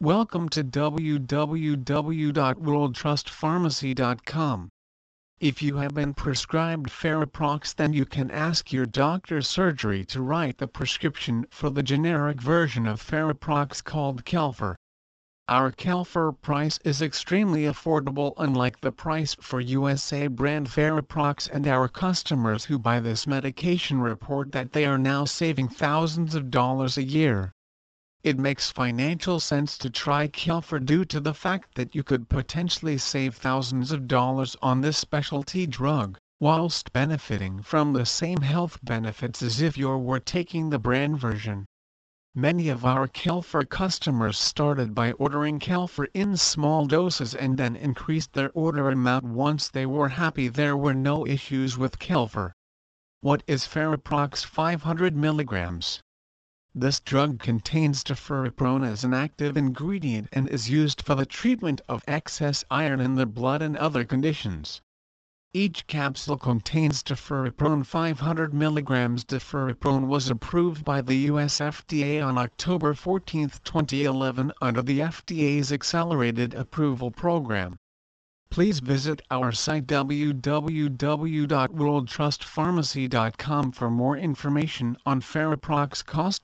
Welcome to www.worldtrustpharmacy.com. If you have been prescribed Ferriprox then you can ask your doctor's surgery to write the prescription for the generic version of Ferriprox called Kelfer. Our Kelfer price is extremely affordable unlike the price for USA brand Ferriprox and our customers who buy this medication report that they are now saving thousands of dollars a year. It makes financial sense to try Kelfer due to the fact that you could potentially save thousands of dollars on this specialty drug, whilst benefiting from the same health benefits as if you were taking the brand version. Many of our Kelfer customers started by ordering Kelfer in small doses and then increased their order amount once they were happy there were no issues with Kelfer. What is Ferriprox 500 milligrams? This drug contains deferiprone as an active ingredient and is used for the treatment of excess iron in the blood and other conditions. Each capsule contains deferiprone 500 mg. Deferiprone was approved by the US FDA on October 14, 2011 under the FDA's Accelerated Approval Program. Please visit our site www.worldtrustpharmacy.com for more information on Ferriprox cost